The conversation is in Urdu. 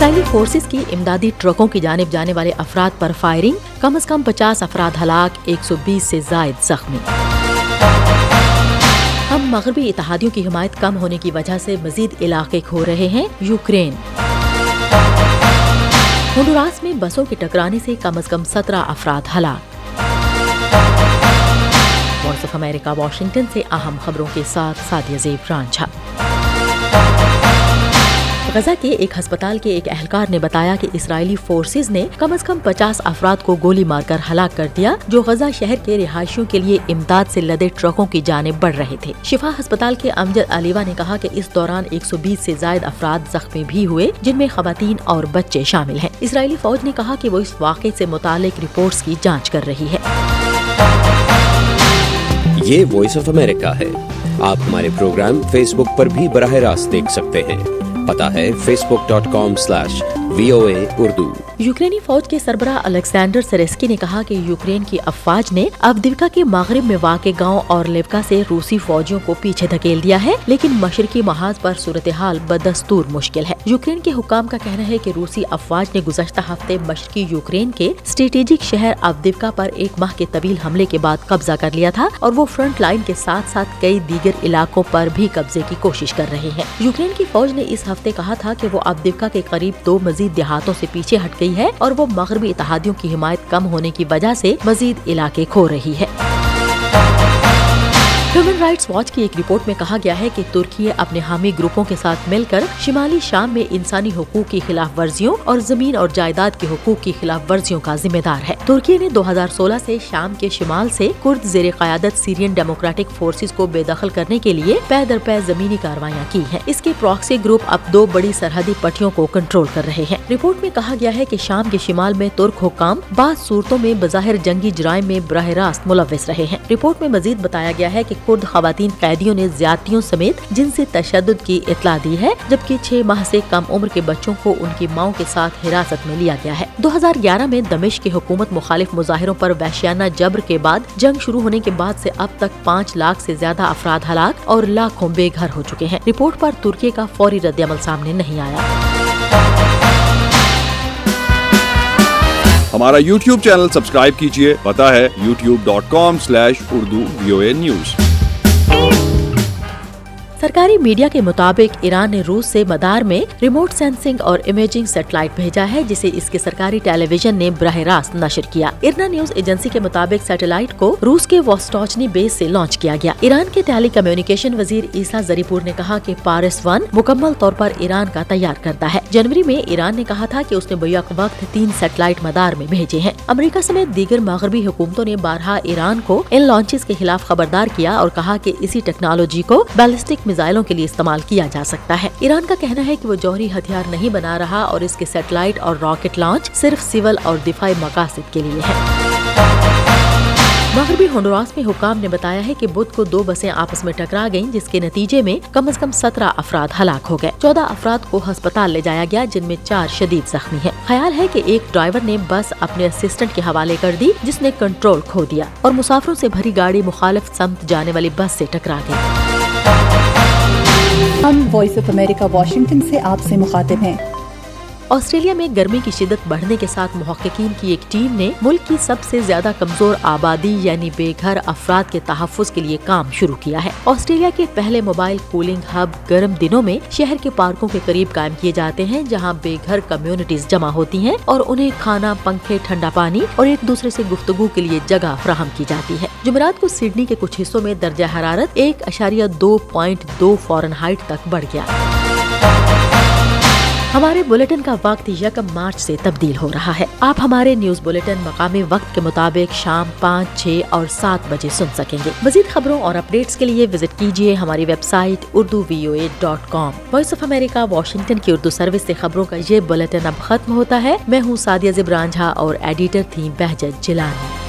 اسرائیلی فورسز کی امدادی ٹرکوں کی جانب جانے والے افراد پر فائرنگ، کم از کم پچاس افراد ہلاک، ایک سو بیس سے زائد زخمی۔ ہم مغربی اتحادیوں کی حمایت کم ہونے کی وجہ سے مزید علاقے کھو رہے ہیں، یوکرین۔ ہنڈوراس میں بسوں کے ٹکرانے سے کم از کم سترہ افراد ہلاک۔ وائس آف امریکہ، واشنگٹن سے اہم خبروں کے ساتھ سادیہ زیب رانجھا۔ غزہ کے ایک ہسپتال کے ایک اہلکار نے بتایا کہ اسرائیلی فورسز نے کم از کم پچاس افراد کو گولی مار کر ہلاک کر دیا، جو غزہ شہر کے رہائشیوں کے لیے امداد سے لدے ٹرکوں کی جانب بڑھ رہے تھے۔ شفا ہسپتال کے امجد علیوا نے کہا کہ اس دوران ایک سو بیس سے زائد افراد زخمی بھی ہوئے، جن میں خواتین اور بچے شامل ہیں۔ اسرائیلی فوج نے کہا کہ وہ اس واقعے سے متعلق رپورٹس کی جانچ کر رہی ہے۔ یہ وائس آف امریکہ ہے۔ آپ ہمارے پروگرام فیس بک پر بھی براہ راست دیکھ سکتے ہیں۔ پتا ہے Facebook dot com slash V O A Urdu. یوکرینی فوج کے سربراہ الیگزینڈر سریسکی نے کہا کہ یوکرین کی افواج نے ابدیوکا کے مغرب میں واقع گاؤں اور لیوکا سے روسی فوجیوں کو پیچھے دھکیل دیا ہے، لیکن مشرقی محاذ پر صورتحال بدستور مشکل ہے۔ یوکرین کے حکام کا کہنا ہے کہ روسی افواج نے گزشتہ ہفتے مشرقی یوکرین کے اسٹریٹجک شہر ابدیوکا پر ایک ماہ کے طویل حملے کے بعد قبضہ کر لیا تھا اور وہ فرنٹ لائن کے ساتھ ساتھ کئی دیگر علاقوں پر بھی قبضے کی کوشش کر رہے ہیں۔ یوکرین کی فوج نے اس ہفتے کہا تھا کہ وہ ابدیوکا کے قریب دو مزید دیہاتوں سے پیچھے ہٹ گئی ہے اور وہ مغربی اتحادیوں کی حمایت کم ہونے کی وجہ سے مزید علاقے کھو رہی ہے۔ ہیومن رائٹس واچ کی ایک رپورٹ میں کہا گیا ہے کہ ترکی اپنے حامی گروپوں کے ساتھ مل کر شمالی شام میں انسانی حقوق کی خلاف ورزیوں اور زمین اور جائیداد کے حقوق کی خلاف ورزیوں کا ذمہ دار ہے۔ ترکی نے دو ہزار سولہ سے شام کے شمال سے کرد زیر قیادت سیرین ڈیموکریٹک فورسز کو بے دخل کرنے کے لیے پے در پے زمینی کاروائیاں کی ہیں۔ اس کے پراکسی گروپ اب دو بڑی سرحدی پٹیوں کو کنٹرول کر رہے ہیں۔ رپورٹ میں کہا گیا ہے کہ شام کے شمال میں ترک حکام بعض صورتوں میں بظاہر جنگی جرائم میں براہ راست ملوث رہے ہیں۔ رپورٹ میں مزید بتایا گیا ہے کہ کرد خواتین قیدیوں نے زیادتیوں سمیت جن سے تشدد کی اطلاع دی ہے، جبکہ چھ ماہ سے کم عمر کے بچوں کو ان کی ماؤں کے ساتھ حراست میں لیا گیا ہے۔ دو ہزار گیارہ میں دمش کی حکومت مخالف مظاہروں پر وحشیانہ جبر کے بعد جنگ شروع ہونے کے بعد سے اب تک پانچ لاکھ سے زیادہ افراد ہلاک اور لاکھوں بے گھر ہو چکے ہیں۔ رپورٹ پر ترکی کا فوری رد عمل سامنے نہیں آیا۔ ہمارا یوٹیوب چینل سبسکرائب کیجیے پتا ہے YouTube dot com slash Urdu V O A news. کی سرکاری میڈیا کے مطابق ایران نے روس سے مدار میں ریموٹ سینسنگ اور امیجنگ سیٹلائٹ بھیجا ہے، جسے اس کے سرکاری ٹیلی ویژن نے براہ راست نشر کیا۔ ارنا نیوز ایجنسی کے مطابق سیٹلائٹ کو روس کے واسٹوچنی بیس سے لانچ کیا گیا۔ ایران کے ٹیلی کمیونیکیشن وزیر عیسا زری پور نے کہا کہ پارس ون مکمل طور پر ایران کا تیار کرتا ہے۔ جنوری میں ایران نے کہا تھا کہ اس نے بیک وقت تین سیٹلائٹ مدار میں بھیجے ہیں۔ امریکہ سمیت دیگر مغربی حکومتوں نے بارہا ایران کو ان لانچز کے خلاف خبردار کیا اور کہا کہ اسی ٹیکنالوجی کو بیلسٹک میزائلوں کے لیے استعمال کیا جا سکتا ہے۔ ایران کا کہنا ہے کہ وہ جوہری ہتھیار نہیں بنا رہا اور اس کے سیٹلائٹ اور راکٹ لانچ صرف سول اور دفاعی مقاصد کے لیے ہے مغربی ہنڈوراس میں حکام نے بتایا ہے کہ بدھ کو دو بسیں آپس میں ٹکرا گئیں، جس کے نتیجے میں کم از کم سترہ افراد ہلاک ہو گئے۔ چودہ افراد کو ہسپتال لے جایا گیا، جن میں چار شدید زخمی ہیں۔ خیال ہے کہ ایک ڈرائیور نے بس اپنے اسسٹنٹ کے حوالے کر دی، جس نے کنٹرول کھو دیا اور مسافروں سے بھری گاڑی مخالف سمت جانے والی بس سے ٹکرا گئی۔ ہم وائس آف امریکہ واشنگٹن سے آپ سے مخاطب ہیں۔ آسٹریلیا میں گرمی کی شدت بڑھنے کے ساتھ محققین کی ایک ٹیم نے ملک کی سب سے زیادہ کمزور آبادی یعنی بے گھر افراد کے تحفظ کے لیے کام شروع کیا ہے۔ آسٹریلیا کے پہلے موبائل کولنگ ہب گرم دنوں میں شہر کے پارکوں کے قریب قائم کیے جاتے ہیں، جہاں بے گھر کمیونٹیز جمع ہوتی ہیں اور انہیں کھانا، پنکھے، ٹھنڈا پانی اور ایک دوسرے سے گفتگو کے لیے جگہ فراہم کی جاتی ہے۔ جمعرات کو سڈنی کے کچھ حصوں میں درجہ حرارت ایک اشاریہ دو پوائنٹ دو فورن ہائٹ تک بڑھ گیا۔ ہمارے بلیٹن کا وقت یکم مارچ سے تبدیل ہو رہا ہے۔ آپ ہمارے نیوز بلیٹن مقامی وقت کے مطابق شام پانچ، چھ اور سات بجے سن سکیں گے۔ مزید خبروں اور اپڈیٹس کے لیے وزٹ کیجیے ہماری website Urdu V O A dot com. Voice of America, Washington کی اردو سروس سے خبروں کا یہ بلیٹن اب ختم ہوتا ہے۔ میں ہوں سادیہ زبرانجھا اور ایڈیٹر تھی بہجت جلانی